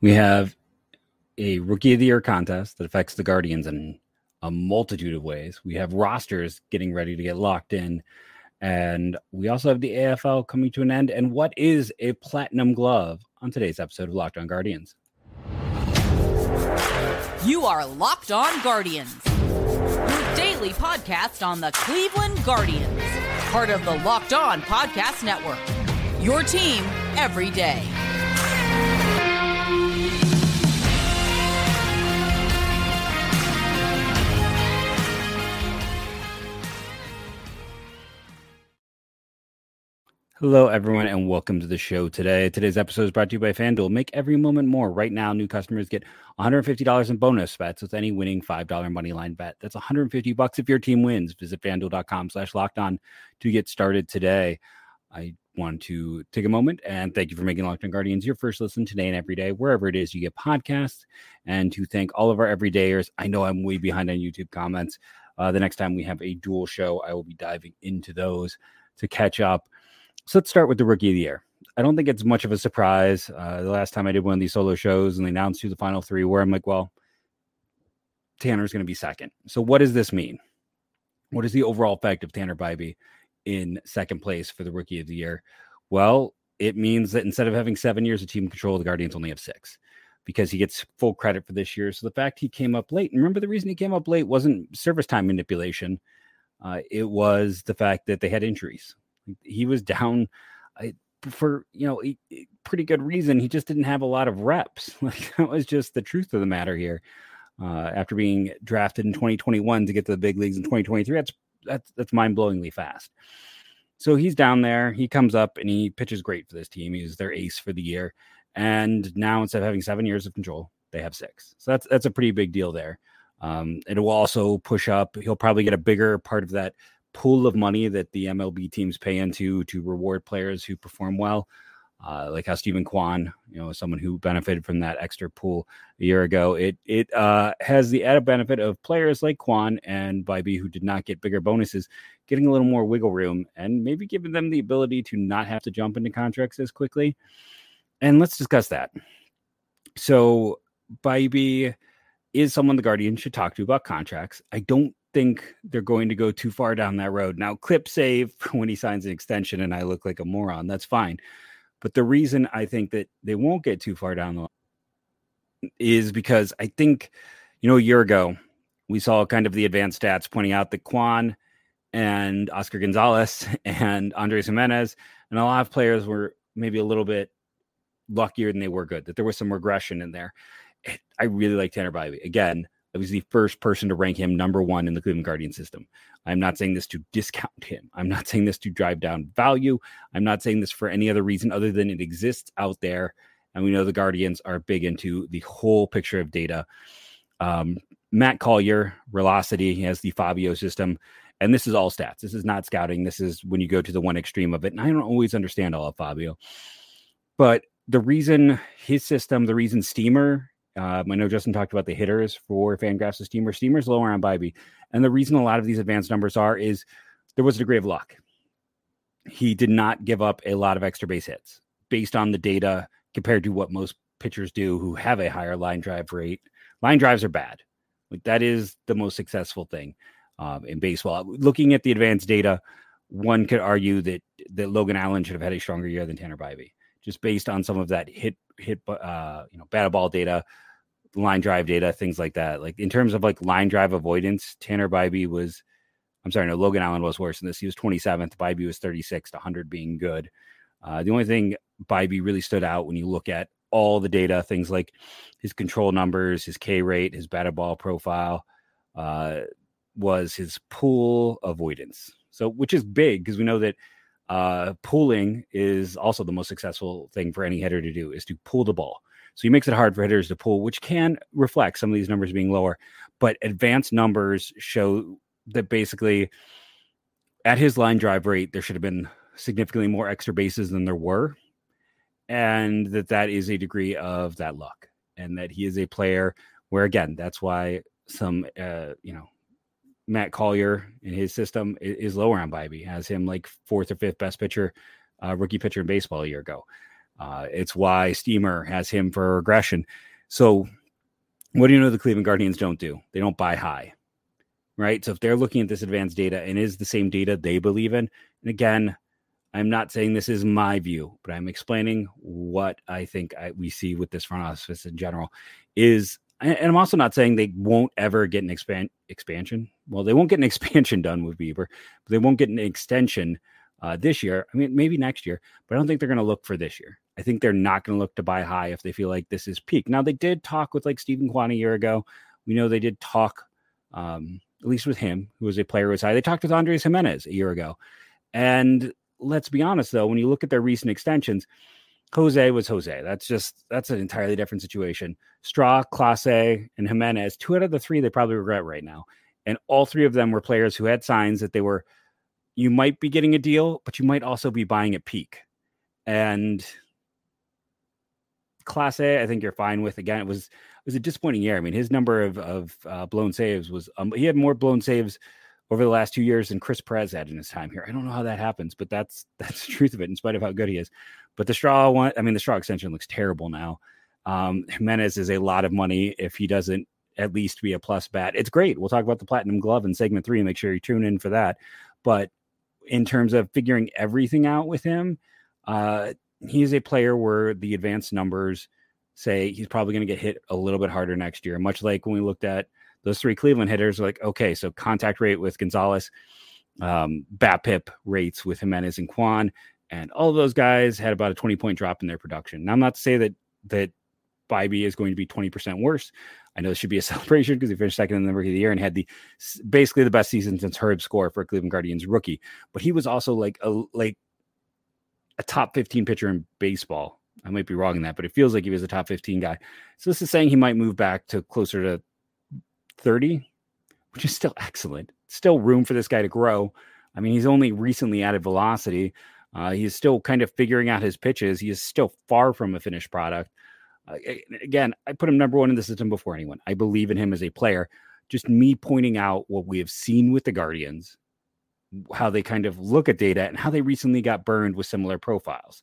We have a rookie of the year contest that affects the Guardians in a multitude of ways. We have rosters getting ready to get locked in. And we also have the AFL coming to an end. And what is a platinum glove on today's episode of Locked On Guardians? You are Locked On Guardians, your daily podcast on the Cleveland Guardians, part of the Locked On Podcast Network. Your team every day. Hello, everyone, and welcome to the show today. Today's episode is brought to you by FanDuel. Make every moment more. Right now, new customers get $150 in bonus bets with any winning $5 money line bet. That's 150 bucks if your team wins. Visit fanduel.com slash locked on to get started today. I want to take a moment and thank you for making Locked On Guardians your first listen today and every day, wherever it is you get podcasts, and to thank all of our everydayers. I know I'm way behind on YouTube comments. Uh, the next time we have a dual show, I will be diving into those to catch up. So let's start with the rookie of the year. I don't think it's much of a surprise. Uh, the last time I did one of these solo shows and they announced who the final three were, I'm like, well, Tanner's going to be second. So what does this mean? What is the overall effect of Tanner Bibee in second place for the rookie of the year? Well, it means that instead of having seven years of team control, the Guardians only have six because he gets full credit for this year. So the fact he came up late, and remember the reason he came up late wasn't service time manipulation. Uh, it was the fact that they had injuries. He was down for you know pretty good reason. He just didn't have a lot of reps. Like that was just the truth of the matter here. Uh, after being drafted in 2021 to get to the big leagues in 2023, that's that's that's mind blowingly fast. So he's down there. He comes up and he pitches great for this team. He's their ace for the year. And now instead of having seven years of control, they have six. So that's that's a pretty big deal there. Um, it will also push up. He'll probably get a bigger part of that pool of money that the MLB teams pay into to reward players who perform well. Uh, like how Steven Kwan, you know, someone who benefited from that extra pool a year ago. It it uh, has the added benefit of players like Kwan and Bibee who did not get bigger bonuses, getting a little more wiggle room and maybe giving them the ability to not have to jump into contracts as quickly. And let's discuss that. So Bibee is someone the Guardian should talk to about contracts. I don't think they're going to go too far down that road. Now, clip save when he signs an extension and I look like a moron, that's fine. But the reason I think that they won't get too far down the line is because I think, you know, a year ago, we saw kind of the advanced stats pointing out that Kwan and Oscar Gonzalez and Andres Gimenez and a lot of players were maybe a little bit luckier than they were good, that there was some regression in there. I really like Tanner Bibee. Again, I was the first person to rank him number one in the Cleveland Guardian system. I'm not saying this to discount him. I'm not saying this to drive down value. I'm not saying this for any other reason other than it exists out there. And we know the Guardians are big into the whole picture of data. Um, Matt Collier, Velocity, he has the Fabio system. And this is all stats. This is not scouting. This is when you go to the one extreme of it. And I don't always understand all of Fabio. But the reason his system, the reason Steamer um, I know Justin talked about the hitters for Fangraphs' Steamer. Steamer's lower on Bibee. And the reason a lot of these advanced numbers are is there was a degree of luck. He did not give up a lot of extra base hits based on the data compared to what most pitchers do who have a higher line drive rate. Line drives are bad. Like that is the most successful thing um, in baseball. Looking at the advanced data, one could argue that that Logan Allen should have had a stronger year than Tanner Bibee, just based on some of that hit hit uh, you know batted ball data, line drive data, things like that. Like in terms of like line drive avoidance, Tanner Bibee was, I'm sorry, no, Logan Allen was worse than this. He was 27th. Bibee was 36 to 100 being good. Uh, the only thing Bibee really stood out when you look at all the data, things like his control numbers, his K rate, his batted ball profile, uh, was his pull avoidance. So, which is big because we know that uh, pulling is also the most successful thing for any hitter to do is to pull the ball. So he makes it hard for hitters to pull, which can reflect some of these numbers being lower. But advanced numbers show that basically at his line drive rate, there should have been significantly more extra bases than there were. And that that is a degree of that luck. And that he is a player where, again, that's why some, uh, you know, Matt Collier in his system is, lower on Bibee, has him like fourth or fifth best pitcher, uh, rookie pitcher in baseball a year ago. Uh, it's why Steamer has him for regression. So, what do you know the Cleveland Guardians don't do? They don't buy high, right? So, if they're looking at this advanced data and is the same data they believe in, and again, I'm not saying this is my view, but I'm explaining what I think I, we see with this front office in general. Is and I'm also not saying they won't ever get an expansion. Well, they won't get an expansion done with Bieber, but they won't get an extension uh, this year. I mean, maybe next year, but I don't think they're going to look for this year. I think they're not going to look to buy high if they feel like this is peak. Now, they did talk with like Steven Kwan a year ago. We know they did talk, um, at least with him, who was a player with high. They talked with Andres Gimenez a year ago. And let's be honest, though, when you look at their recent extensions, Jose was Jose. That's just that's an entirely different situation. Straw, Clase, and Gimenez, two out of the three they probably regret right now. And all three of them were players who had signs that they were you might be getting a deal, but you might also be buying at peak. And Clase, A, I think you're fine with. Again, it was it was a disappointing year. I mean, his number of of uh, blown saves was um, he had more blown saves over the last two years than Chris Perez had in his time here. I don't know how that happens, but that's that's the truth of it. In spite of how good he is, but the straw one, I mean, the straw extension looks terrible now. Um, Gimenez is a lot of money if he doesn't at least be a plus bat. It's great. We'll talk about the platinum glove in segment three and make sure you tune in for that. But in terms of figuring everything out with him, uh, he's a player where the advanced numbers say he's probably going to get hit a little bit harder next year. Much like when we looked at those three Cleveland hitters, like okay, so contact rate with Gonzalez, um, BABIP rates with Gimenez and Kwan, and all of those guys had about a 20 point drop in their production. Now, I'm not to say that that Bibee is going to be 20% worse. I know this should be a celebration because he finished second in the rookie of the year and had the basically the best season since Herb Score for a Cleveland Guardians rookie. But he was also like a like a top 15 pitcher in baseball. I might be wrong in that, but it feels like he was a top 15 guy. So this is saying he might move back to closer to 30, which is still excellent. Still room for this guy to grow. I mean, he's only recently added velocity. Uh, he's still kind of figuring out his pitches. He is still far from a finished product. Uh, again, I put him number one in the system before anyone. I believe in him as a player. Just me pointing out what we have seen with the Guardians, how they kind of look at data and how they recently got burned with similar profiles.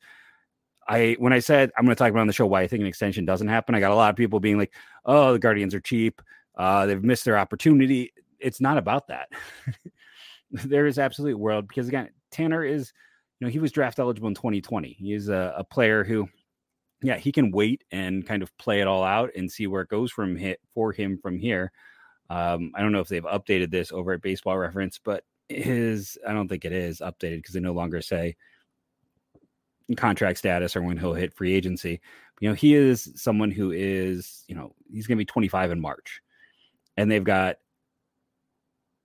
I when I said I'm going to talk about on the show why I think an extension doesn't happen, I got a lot of people being like, "Oh, the Guardians are cheap. Uh, they've missed their opportunity." It's not about that. there is absolutely a world because again, Tanner is, you know, he was draft eligible in 2020. He is a, a player who yeah, he can wait and kind of play it all out and see where it goes from hit for him from here. Um, I don't know if they've updated this over at Baseball Reference, but his I don't think it is updated because they no longer say contract status or when he'll hit free agency. You know, he is someone who is, you know, he's going to be 25 in March, and they've got,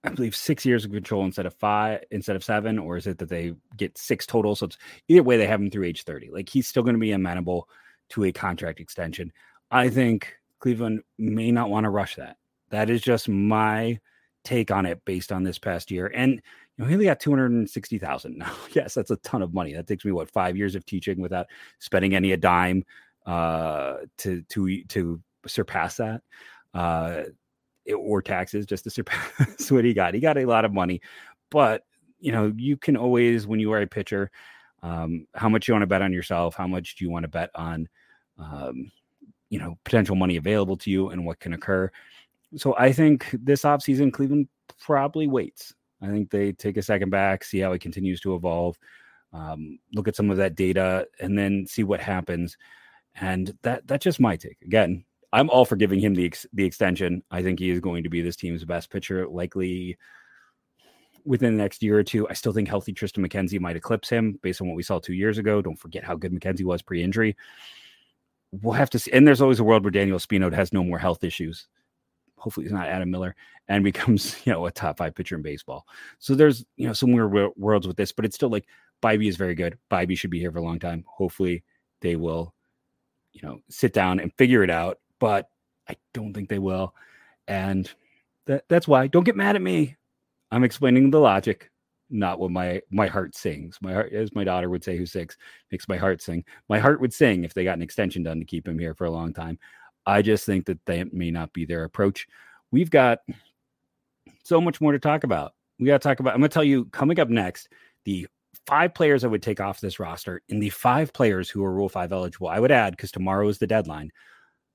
I believe, six years of control instead of five, instead of seven, or is it that they get six total? So it's either way they have him through age 30. Like he's still going to be amenable to a contract extension. I think Cleveland may not want to rush that. That is just my take on it based on this past year. And you know, he only got 260,000 now. yes, that's a ton of money. That takes me what five years of teaching without spending any a dime uh to to to surpass that. Uh or taxes just to surpass what he got. He got a lot of money, but you know, you can always when you are a pitcher, um, how much you want to bet on yourself, how much do you want to bet on um, you know, potential money available to you and what can occur. So I think this offseason, Cleveland probably waits. I think they take a second back, see how it continues to evolve, um, look at some of that data, and then see what happens. And that that's just my take. Again, I'm all for giving him the ex- the extension. I think he is going to be this team's best pitcher, likely within the next year or two. I still think healthy Triston McKenzie might eclipse him based on what we saw two years ago. Don't forget how good McKenzie was pre-injury we'll have to see. And there's always a world where Daniel Espino has no more health issues. Hopefully, he's not Adam Miller and becomes you know a top five pitcher in baseball. So there's you know some weird worlds with this, but it's still like Bibee is very good. Bibee should be here for a long time. Hopefully, they will you know sit down and figure it out. But I don't think they will, and that that's why. Don't get mad at me. I'm explaining the logic not what my my heart sings. My heart, as my daughter would say, who sings, makes my heart sing. My heart would sing if they got an extension done to keep him here for a long time. I just think that that may not be their approach. We've got so much more to talk about. We got to talk about. I'm going to tell you coming up next the five players I would take off this roster. and the five players who are Rule 5 eligible, I would add because tomorrow is the deadline.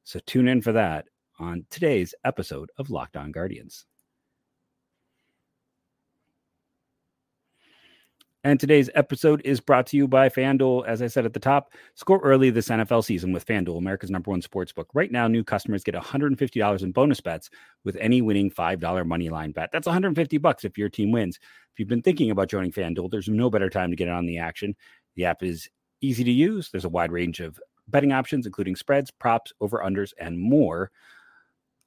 So tune in for that on today's episode of Locked On Guardians. And today's episode is brought to you by FanDuel. As I said at the top, score early this NFL season with FanDuel, America's number one sports book. Right now, new customers get $150 in bonus bets with any winning $5 money line bet. That's 150 bucks if your team wins. If you've been thinking about joining FanDuel, there's no better time to get on the action. The app is easy to use. There's a wide range of betting options, including spreads, props, over unders, and more.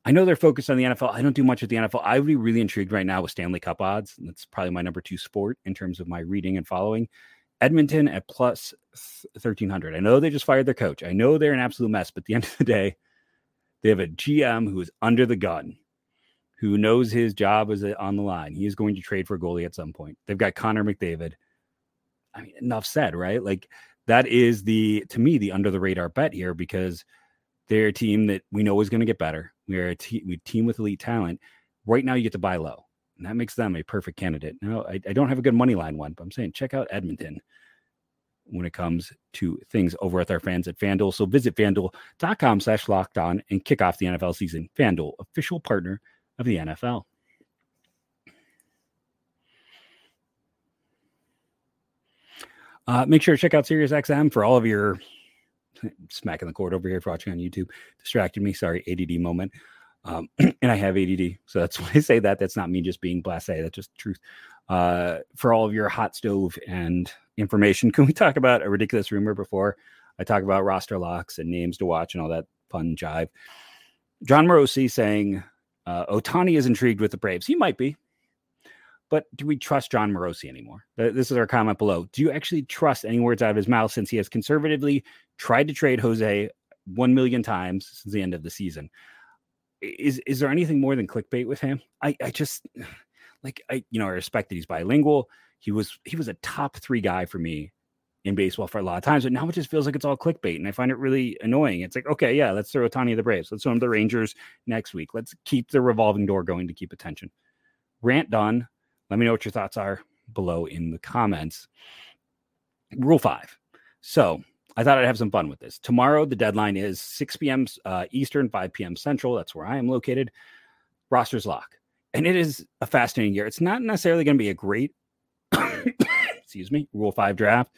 I know they're focused on the NFL. I don't do much with the NFL. I would be really intrigued right now with Stanley Cup odds. That's probably my number two sport in terms of my reading and following. Edmonton at plus 1300. I know they just fired their coach. I know they're an absolute mess, but at the end of the day, they have a GM who is under the gun, who knows his job is uh, on the line. He is going to trade for a goalie at some point. They've got Connor McDavid. I mean, enough said, right? Like that is the to me the under the radar bet here because they're a team that we know is going to get better. We're a te- we team with elite talent. Right now, you get to buy low, and that makes them a perfect candidate. Now, I, I don't have a good money line one, but I'm saying check out Edmonton when it comes to things over with our fans at FanDuel. So visit fanduel.com slash locked on and kick off the NFL season. FanDuel, official partner of the NFL. Uh, make sure to check out SiriusXM for all of your smacking the cord over here for watching on YouTube. Distracted me. Sorry, ADD moment. Um, and I have ADD, so that's why I say that. That's not me just being blasé. That's just truth. Uh, for all of your hot stove and information, can we talk about a ridiculous rumor before I talk about roster locks and names to watch and all that fun jive? Jon Morosi saying uh, Ohtani is intrigued with the Braves. He might be. But do we trust Jon Morosi anymore? This is our comment below. Do you actually trust any words out of his mouth since he has conservatively tried to trade Jose one million times since the end of the season? Is is there anything more than clickbait with him? I, I just like I you know I respect that he's bilingual. He was he was a top three guy for me in baseball for a lot of times, but now it just feels like it's all clickbait, and I find it really annoying. It's like, okay, yeah, let's throw Ohtani the Braves, let's throw him the Rangers next week. Let's keep the revolving door going to keep attention. Rant done. Let me know what your thoughts are below in the comments. Rule five. So I thought I'd have some fun with this. Tomorrow, the deadline is 6 p.m. Uh, Eastern, 5 p.m. Central. That's where I am located. Rosters lock. And it is a fascinating year. It's not necessarily going to be a great, excuse me, Rule 5 draft,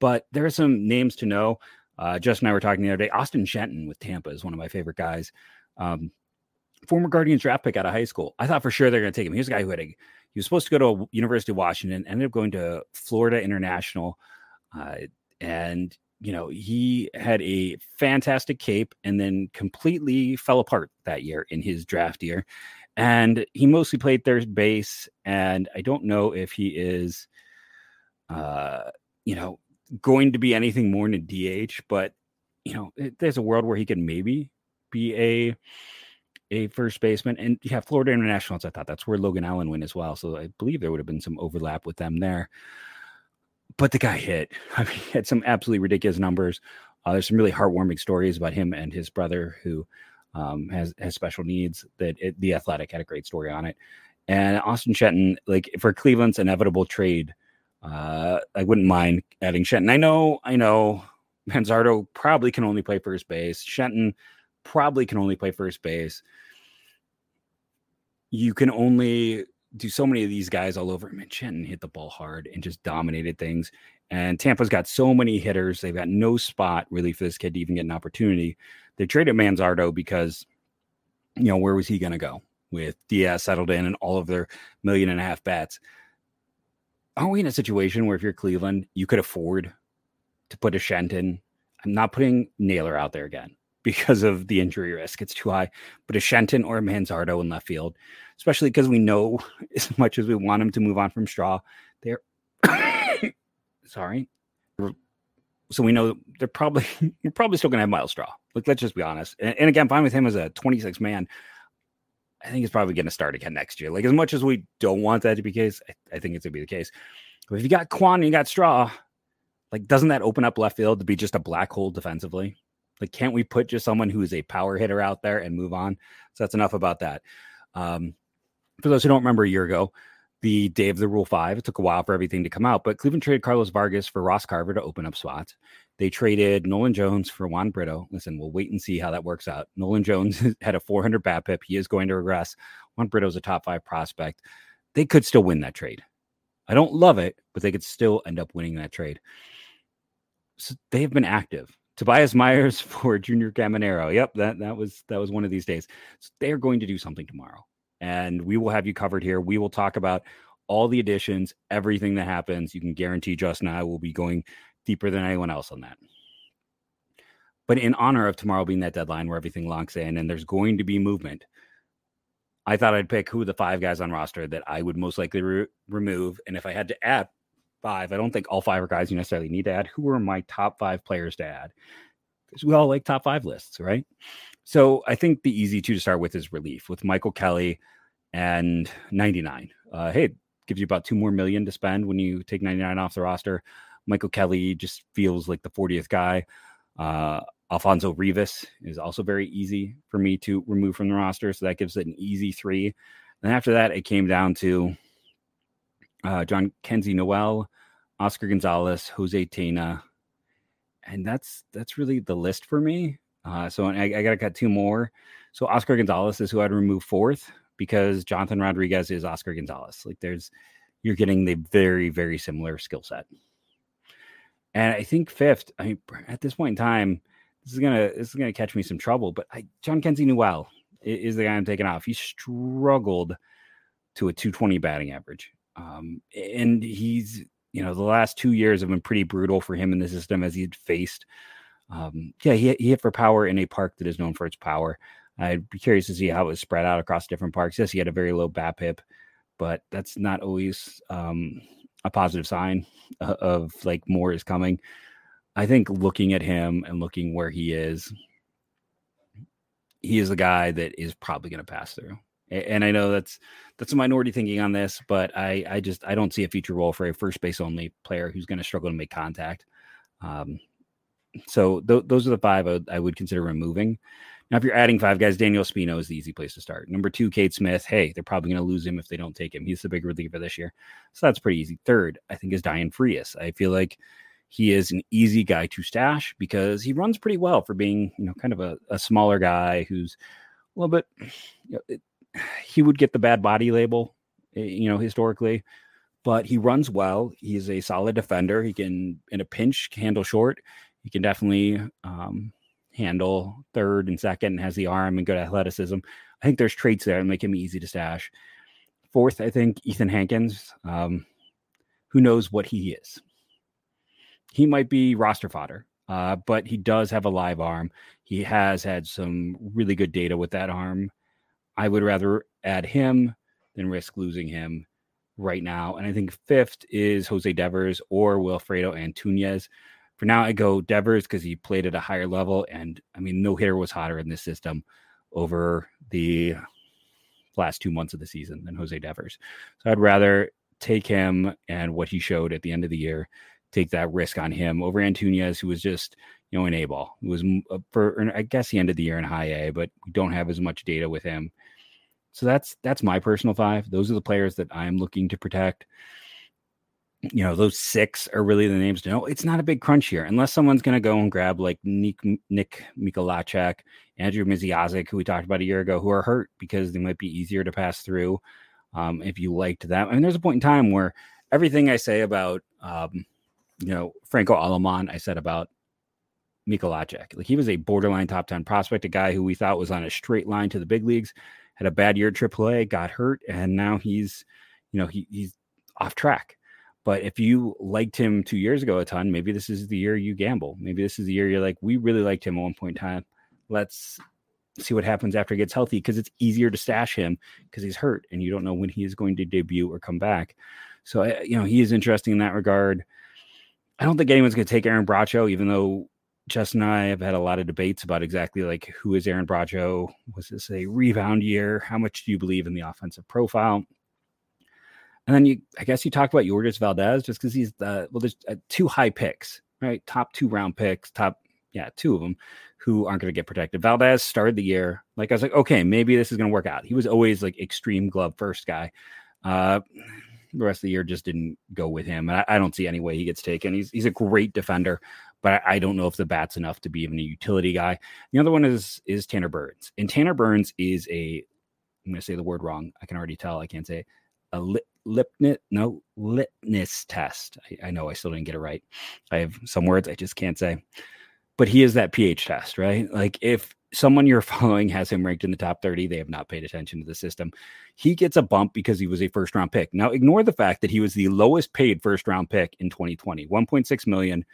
but there are some names to know. Uh, Justin and I were talking the other day. Austin Shenton with Tampa is one of my favorite guys. Um, former Guardians draft pick out of high school. I thought for sure they're going to take him. He's a guy who had a he was supposed to go to University of Washington, ended up going to Florida International, uh, and you know he had a fantastic cape, and then completely fell apart that year in his draft year, and he mostly played third base, and I don't know if he is, uh, you know, going to be anything more than a DH, but you know, there's a world where he could maybe be a a first baseman. And yeah, Florida Internationals, I thought that's where Logan Allen went as well. So I believe there would have been some overlap with them there. But the guy hit. I mean, he had some absolutely ridiculous numbers. Uh, there's some really heartwarming stories about him and his brother who um, has has special needs. That it, the Athletic had a great story on it. And Austin Shenton, like for Cleveland's inevitable trade, uh, I wouldn't mind adding Shenton. I know, I know, Manzardo probably can only play first base. Shenton probably can only play first base. You can only do so many of these guys all over. Man, Shenton hit the ball hard and just dominated things. And Tampa's got so many hitters. They've got no spot really for this kid to even get an opportunity. They traded Manzardo because, you know, where was he going to go with Diaz settled in and all of their million and a half bats? Aren't we in a situation where if you're Cleveland, you could afford to put a Shenton? I'm not putting Naylor out there again because of the injury risk. It's too high. But a Shenton or a Manzardo in left field, especially because we know as much as we want him to move on from Straw, they're sorry. So we know they're probably we're probably still gonna have Myles Straw. Like let's just be honest. And, and again, fine with him as a 26 man. I think he's probably going to start again next year. Like as much as we don't want that to be the case, I, I think it's going to be the case. But if you got Kwan and you got Straw, like doesn't that open up left field to be just a black hole defensively? Like, can't we put just someone who is a power hitter out there and move on? So that's enough about that. Um, for those who don't remember a year ago, the day of the Rule Five. It took a while for everything to come out, but Cleveland traded Carlos Vargas for Ross Carver to open up spots. They traded Nolan Jones for Juan Brito. Listen, we'll wait and see how that works out. Nolan Jones had a 400 BABIP. He is going to regress. Juan Brito's a top five prospect. They could still win that trade. I don't love it, but they could still end up winning that trade. So they have been active. Tobias Myers for Junior Caminero. Yep, that that was that was one of these days. So they are going to do something tomorrow, and we will have you covered here. We will talk about all the additions, everything that happens. You can guarantee Justin and I will be going deeper than anyone else on that. But in honor of tomorrow being that deadline where everything locks in and there's going to be movement, I thought I'd pick who the five guys on roster that I would most likely re- remove. And if I had to add five, I don't think all five are guys you necessarily need to add. Who are my top five players to add? Because we all like top five lists, right? So I think the easy two to start with is relief with Michael Kelly and 99. Uh, hey, gives you about two more million to spend when you take 99 off the roster. Michael Kelly just feels like the 40th guy. Uh, Alfonso Rivas is also very easy for me to remove from the roster. So that gives it an easy three. And after that, it came down to uh, John Kenzie Noel, Oscar Gonzalez, Jose Tena. And that's that's really the list for me. Uh, so I, I got cut two more. So Oscar Gonzalez is who I'd remove fourth because Jonathan Rodriguez is Oscar Gonzalez. Like there's, you're getting the very, very similar skill set. And I think fifth, I mean, at this point in time, this is gonna this is gonna catch me some trouble. But I, Jhonkensy Noel is the guy I'm taking off. He struggled to a 220 batting average, um, and he's you know the last two years have been pretty brutal for him in the system as he had faced. Um, yeah, he, he hit for power in a park that is known for its power. I'd be curious to see how it was spread out across different parks. Yes, he had a very low BABIP, but that's not always um, a positive sign of, of like more is coming. I think looking at him and looking where he is, he is a guy that is probably going to pass through. And I know that's that's a minority thinking on this, but I I just I don't see a future role for a first base only player who's going to struggle to make contact. Um, so th- those are the five I would, I would consider removing. Now, if you're adding five guys, Daniel Espino is the easy place to start. Number two, Cade Smith. Hey, they're probably going to lose him if they don't take him. He's the big reliever this year. So that's pretty easy. Third, I think, is Dayan Frias. I feel like he is an easy guy to stash because he runs pretty well for being, you know, kind of a, a smaller guy who's a little bit, you know, he would get the bad body label, eh, you know, historically, but he runs well. He's a solid defender. He can, in a pinch, handle short. He can definitely um, handle third and second and has the arm and good athleticism. I think there's traits there that make him easy to stash. Fourth, I think Ethan Hankins. Um, who knows what he is? he might be roster fodder, uh, but he does have a live arm. He has had some really good data with that arm. I would rather add him than risk losing him right now. And I think fifth is Jose Devers or Wilfredo Antunez. For now, I go Devers because he played at a higher level. And I mean, no hitter was hotter in this system over the last two months of the season than Jose Devers. So I'd rather take him and what he showed at the end of the year take that risk on him over Antunez, who was just you know an A ball. Who was uh, for I guess the end of the year in high A, but we don't have as much data with him. So that's that's my personal five. Those are the players that I'm looking to protect. You know, those six are really the names to know. It's not a big crunch here, unless someone's going to go and grab like Nick, Nick Mikolajchak, Andrew Misiaszek, who we talked about a year ago, who are hurt because they might be easier to pass through. Um, if you liked that, I mean, there's a point in time where everything I say about um, you know, Franco Aleman, I said about Mikolajchak. Like he was a borderline top 10 prospect, a guy who we thought was on a straight line to the big leagues, had a bad year at AAA, got hurt, and now he's, you know, he, he's off track. But if you liked him two years ago a ton, maybe this is the year you gamble. Maybe this is the year you're like, we really liked him at one point in time. Let's see what happens after he gets healthy because it's easier to stash him because he's hurt and you don't know when he is going to debut or come back. So, eh, you know, he is interesting in that regard. I don't think anyone's going to take Aaron Bracho, even though Justin and I have had a lot of debates about exactly like who is Aaron Bracho? Was this a rebound year? How much do you believe in the offensive profile? And then you, I guess you talk about Yordys Valdes just because he's the well, there's uh, two high picks, right? Top two round picks, top yeah, two of them who aren't going to get protected. Valdez started the year like I was like, okay, maybe this is going to work out. He was always like extreme glove first guy. Uh, the rest of the year just didn't go with him. And I, I don't see any way he gets taken. He's he's a great defender, but I, I, don't know if the bat's enough to be even a utility guy. The other one is is Tanner Burns, and Tanner Burns is a I'm going to say the word wrong. I can already tell. I can't say a lip, lipnit no litness test. I, I know I still didn't get it right. I have some words I just can't say, but he is that pH test, right? Like if someone you're following has him ranked in the top 30. They have not paid attention to the system. He gets a bump because he was a first round pick. Now, ignore the fact that he was the lowest paid first round pick in 2020, 1.6 million.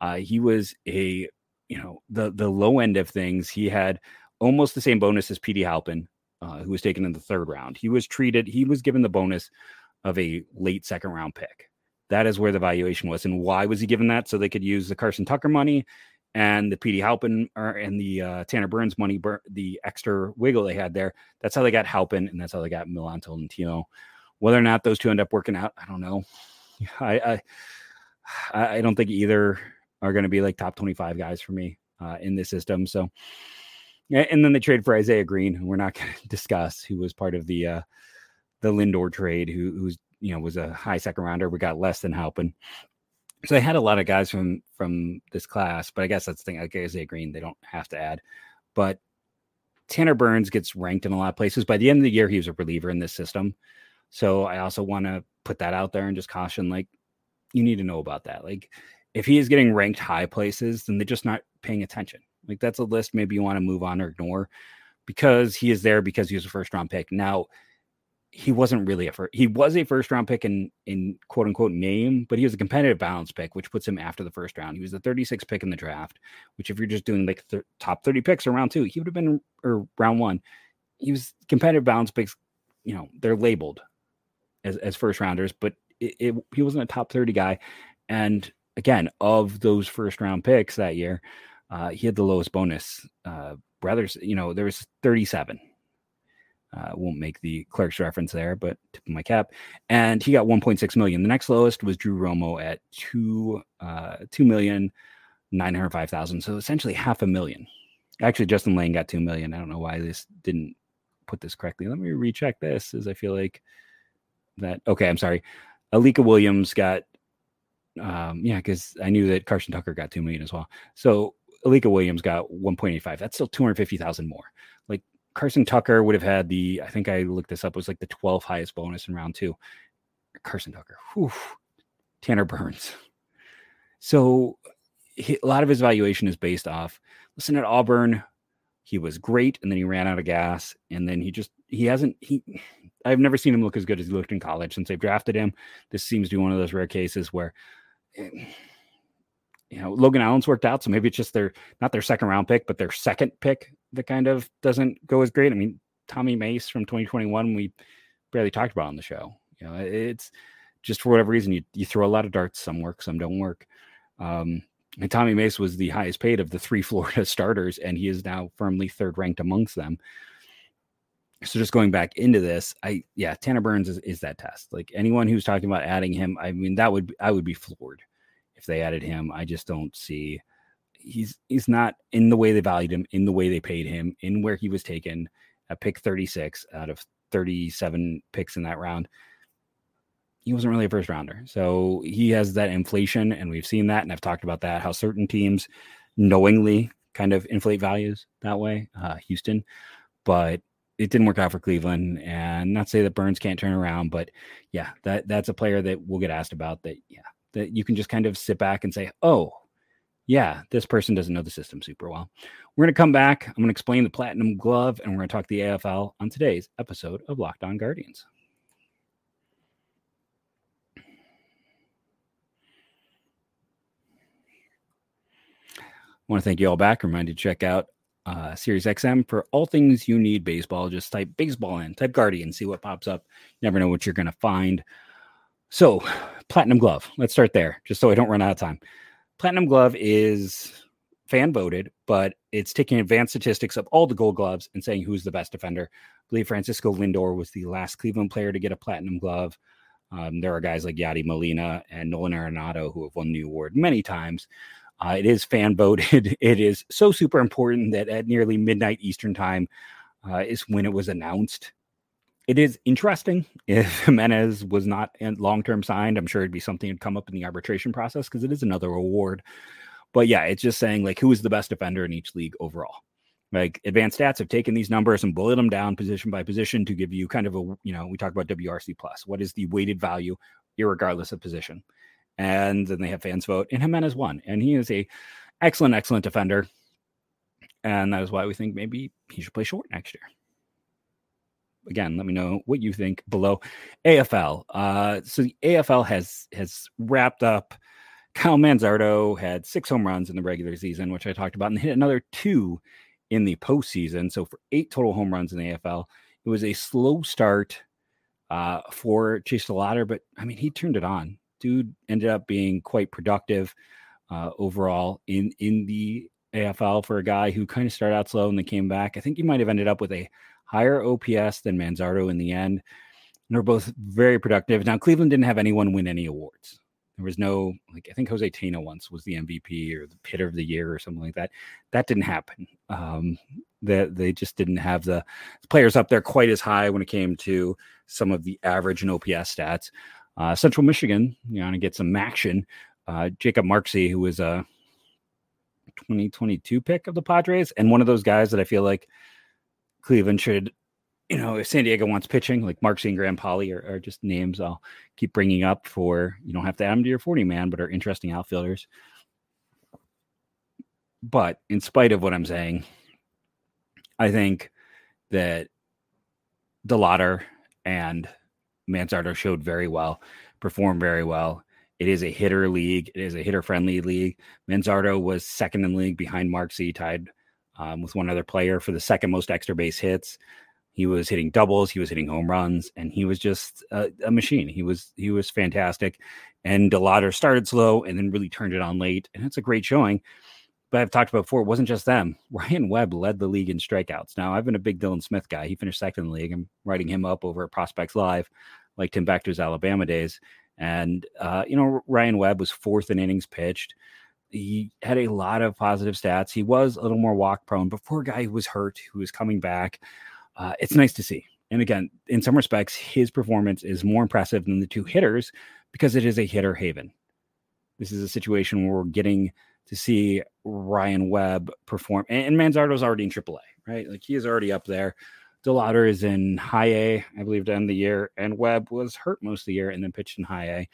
Uh, he was a, you know, the the low end of things. He had almost the same bonus as Petey Halpin, uh, who was taken in the third round. He was treated, he was given the bonus of a late second round pick. That is where the valuation was. And why was he given that? So they could use the Carson Tucker money and the Petey Halpin or and the uh, Tanner Burns money, the extra wiggle they had there. That's how they got Halpin, and that's how they got Milan Tolentino. Whether or not those two end up working out, I don't know. I I, I don't think either are going to be like top twenty five guys for me uh, in this system. So, and then they trade for Isaiah Green, who we're not going to discuss, who was part of the uh, the Lindor trade, who who's you know was a high second rounder. We got less than Halpin so they had a lot of guys from from this class, but I guess that's the thing. Like Isaiah Green, they don't have to add. But Tanner Burns gets ranked in a lot of places. By the end of the year, he was a reliever in this system. So I also want to put that out there and just caution, like, you need to know about that. Like, if he is getting ranked high places, then they're just not paying attention. Like, that's a list maybe you want to move on or ignore because he is there because he was a first round pick. Now, he wasn't really a first. He was a first round pick in in quote unquote name, but he was a competitive balance pick, which puts him after the first round. He was the 36th pick in the draft, which if you're just doing like th- top 30 picks or round two, he would have been or round one. He was competitive balance picks. You know they're labeled as as first rounders, but it, it, he wasn't a top 30 guy. And again, of those first round picks that year, uh, he had the lowest bonus. Uh, rather, you know, there was 37 uh, won't make the clerk's reference there, but tip of my cap. And he got 1.6 million. The next lowest was Drew Romo at two uh, two million nine hundred five thousand. So essentially half a million. Actually, Justin Lane got two million. I don't know why this didn't put this correctly. Let me recheck this, as I feel like that. Okay, I'm sorry. Alika Williams got. Um, yeah, because I knew that Carson Tucker got two million as well. So Alika Williams got 1.85. That's still 250,000 more. Like Carson Tucker would have had the, I think I looked this up, was like the 12th highest bonus in round two. Carson Tucker, whew, Tanner Burns. So he, a lot of his valuation is based off. Listen, at Auburn, he was great, and then he ran out of gas, and then he just he hasn't he. I've never seen him look as good as he looked in college since they've drafted him. This seems to be one of those rare cases where. You know, Logan Allen's worked out, so maybe it's just their not their second round pick, but their second pick that kind of doesn't go as great. I mean, Tommy Mace from 2021, we barely talked about on the show. You know, it's just for whatever reason you you throw a lot of darts, some work, some don't work. Um, and Tommy Mace was the highest paid of the three Florida starters, and he is now firmly third ranked amongst them. So just going back into this, I yeah, Tanner Burns is, is that test. Like anyone who's talking about adding him, I mean that would I would be floored if they added him. I just don't see he's he's not in the way they valued him, in the way they paid him, in where he was taken at pick 36 out of 37 picks in that round. He wasn't really a first rounder. So he has that inflation, and we've seen that. And I've talked about that, how certain teams knowingly kind of inflate values that way, uh, Houston. But it didn't work out for Cleveland. And not say that Burns can't turn around, but yeah, that that's a player that we'll get asked about that, yeah, that you can just kind of sit back and say, oh, yeah, this person doesn't know the system super well. We're going to come back. I'm going to explain the platinum glove and we're going to talk the AFL on today's episode of Locked On Guardians. I want to thank you all back. Remind you to check out uh, Sirius XM for all things you need baseball. Just type baseball in, type Guardian, see what pops up. You never know what you're going to find. So, Platinum Glove. Let's start there, just so I don't run out of time. Platinum Glove is fan voted, but it's taking advanced statistics of all the gold gloves and saying who's the best defender. I believe Francisco Lindor was the last Cleveland player to get a platinum glove. Um, there are guys like Yadi Molina and Nolan Arenado who have won the award many times. Uh, it is fan voted. It is so super important that at nearly midnight Eastern time uh, is when it was announced it is interesting if Gimenez was not long term signed. I'm sure it'd be something that'd come up in the arbitration process because it is another award. But yeah, it's just saying like who is the best defender in each league overall. Like advanced stats have taken these numbers and bullet them down position by position to give you kind of a you know we talk about WRC plus. What is the weighted value, regardless of position? And then they have fans vote, and Gimenez won, and he is a excellent, excellent defender, and that is why we think maybe he should play short next year again, let me know what you think below. AFL. Uh, so the AFL has has wrapped up. Kyle Manzardo had six home runs in the regular season, which I talked about, and hit another two in the postseason. So for eight total home runs in the AFL, it was a slow start uh, for Chase DeLauter, but I mean, he turned it on. Dude ended up being quite productive uh, overall in in the AFL for a guy who kind of started out slow and then came back. I think he might have ended up with a higher OPS than Manzardo in the end. And they're both very productive. Now, Cleveland didn't have anyone win any awards. There was no, like, I think Jose Tena once was the MVP or the hitter of the year or something like that. That didn't happen. Um, that they, they just didn't have the players up there quite as high when it came to some of the average and OPS stats. Uh, Central Michigan, you know, to get some action. Uh, Jakob Marsee, who was a 2022 pick of the Padres, and one of those guys that I feel like Cleveland should, you know, if San Diego wants pitching, like Mark and Graham Pauley are, are, just names I'll keep bringing up for, you don't have to add them to your 40 man, but are interesting outfielders. But in spite of what I'm saying, I think that DeLauter and Manzardo showed very well, performed very well. It is a hitter league. It is a hitter friendly league. Manzardo was second in the league behind Marsee, tied um, with one other player for the second most extra base hits. He was hitting doubles, he was hitting home runs, and he was just a, a machine. He was he was fantastic. And DeLauter started slow and then really turned it on late, and it's a great showing. But I've talked about before, it wasn't just them. Ryan Webb led the league in strikeouts. Now I've been a big Dylan Smith guy. He finished second in the league. I'm writing him up over at Prospects Live, like Tim Bector's Alabama days. And uh, you know, Ryan Webb was fourth in innings pitched he had a lot of positive stats. He was a little more walk prone, but for a guy who was hurt, who was coming back, uh, it's nice to see. And again, in some respects, his performance is more impressive than the two hitters because it is a hitter haven. This is a situation where we're getting to see Ryan Webb perform, and, and Manzardo's already in AAA, right? Like he is already up there. DeLauter is in high A, I believe, to end the year, and Webb was hurt most of the year and then pitched in high A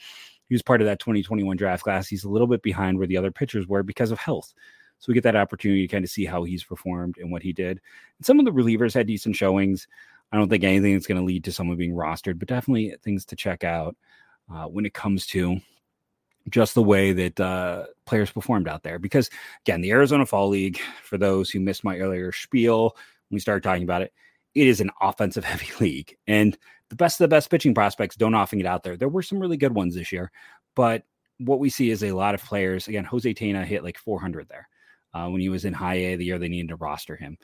he was part of that 2021 draft class. He's a little bit behind where the other pitchers were because of health. So we get that opportunity to kind of see how he's performed and what he did. And some of the relievers had decent showings. I don't think anything that's going to lead to someone being rostered, but definitely things to check out uh, when it comes to just the way that uh, players performed out there. Because again, the Arizona Fall League, for those who missed my earlier spiel when we started talking about it, it is an offensive heavy league. And the best of the best pitching prospects don't often get out there. There were some really good ones this year, but what we see is a lot of players. Again, Jose Tena hit like 400 there uh, when he was in high A the year they needed to roster him.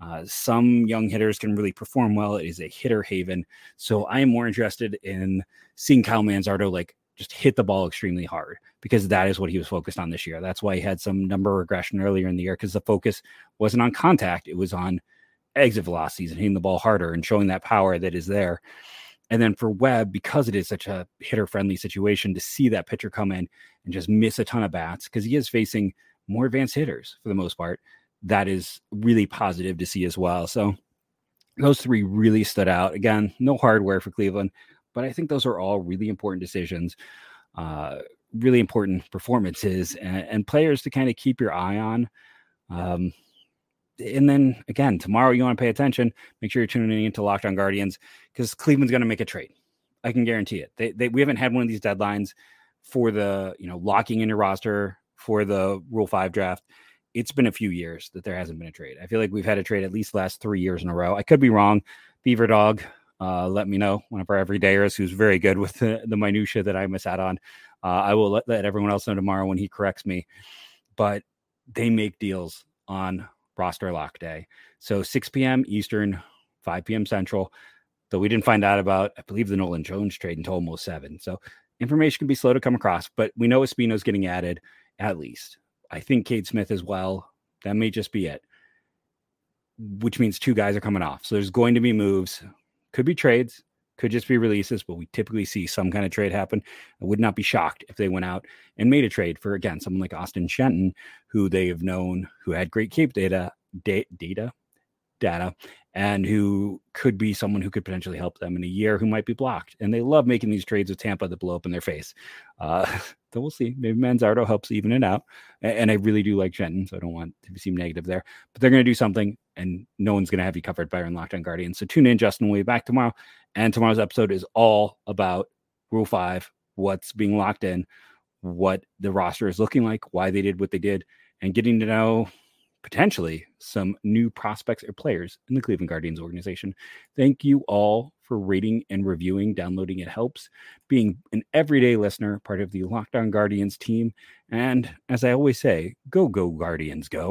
Uh, some young hitters can really perform well. It is a hitter haven. So I am more interested in seeing Kyle Manzardo like just hit the ball extremely hard because that is what he was focused on this year. That's why he had some number regression earlier in the year because the focus wasn't on contact, it was on exit velocities and hitting the ball harder and showing that power that is there. And then for Webb, because it is such a hitter friendly situation, to see that pitcher come in and just miss a ton of bats because he is facing more advanced hitters for the most part, that is really positive to see as well. So those three really stood out. Again, no hardware for Cleveland, but I think those are all really important decisions, uh, really important performances, and, and players to kind of keep your eye on. Um, and then again, tomorrow you want to pay attention. Make sure you're tuning into Locked On Guardians because Cleveland's going to make a trade. I can guarantee it. They, they, we haven't had one of these deadlines for the you know locking in your roster for the Rule Five draft. It's been a few years that there hasn't been a trade. I feel like we've had a trade at least last three years in a row. I could be wrong. Beaver Dog, uh, let me know. One of our everydayers who's very good with the, the minutia that I miss out on. Uh, I will let, let everyone else know tomorrow when he corrects me. But they make deals on roster lock day. So 6 p.m. Eastern, 5 p.m. Central. Though we didn't find out about, I believe, the Nolan Jones trade until almost seven. So information can be slow to come across, but we know Espino's getting added at least. I think Cade Smith as well. That may just be it, which means two guys are coming off. So there's going to be moves. Could be trades, could just be releases, but we typically see some kind of trade happen. I would not be shocked if they went out and made a trade for again someone like Austin Shenton, who they have known who had great cape data, da- data, data, and who could be someone who could potentially help them in a year who might be blocked. And they love making these trades with Tampa that blow up in their face. Uh, so we'll see. Maybe Manzardo helps even it out. And I really do like Shenton, so I don't want to seem negative there. But they're going to do something, and no one's going to have you covered by our Locked On Guardians. So tune in, Justin. We'll be back tomorrow. And tomorrow's episode is all about Rule 5, what's being locked in, what the roster is looking like, why they did what they did, and getting to know potentially some new prospects or players in the Cleveland Guardians organization. Thank you all for rating and reviewing, downloading. It helps being an everyday listener, part of the Locked On Guardians team. And as I always say, go, go, Guardians, go.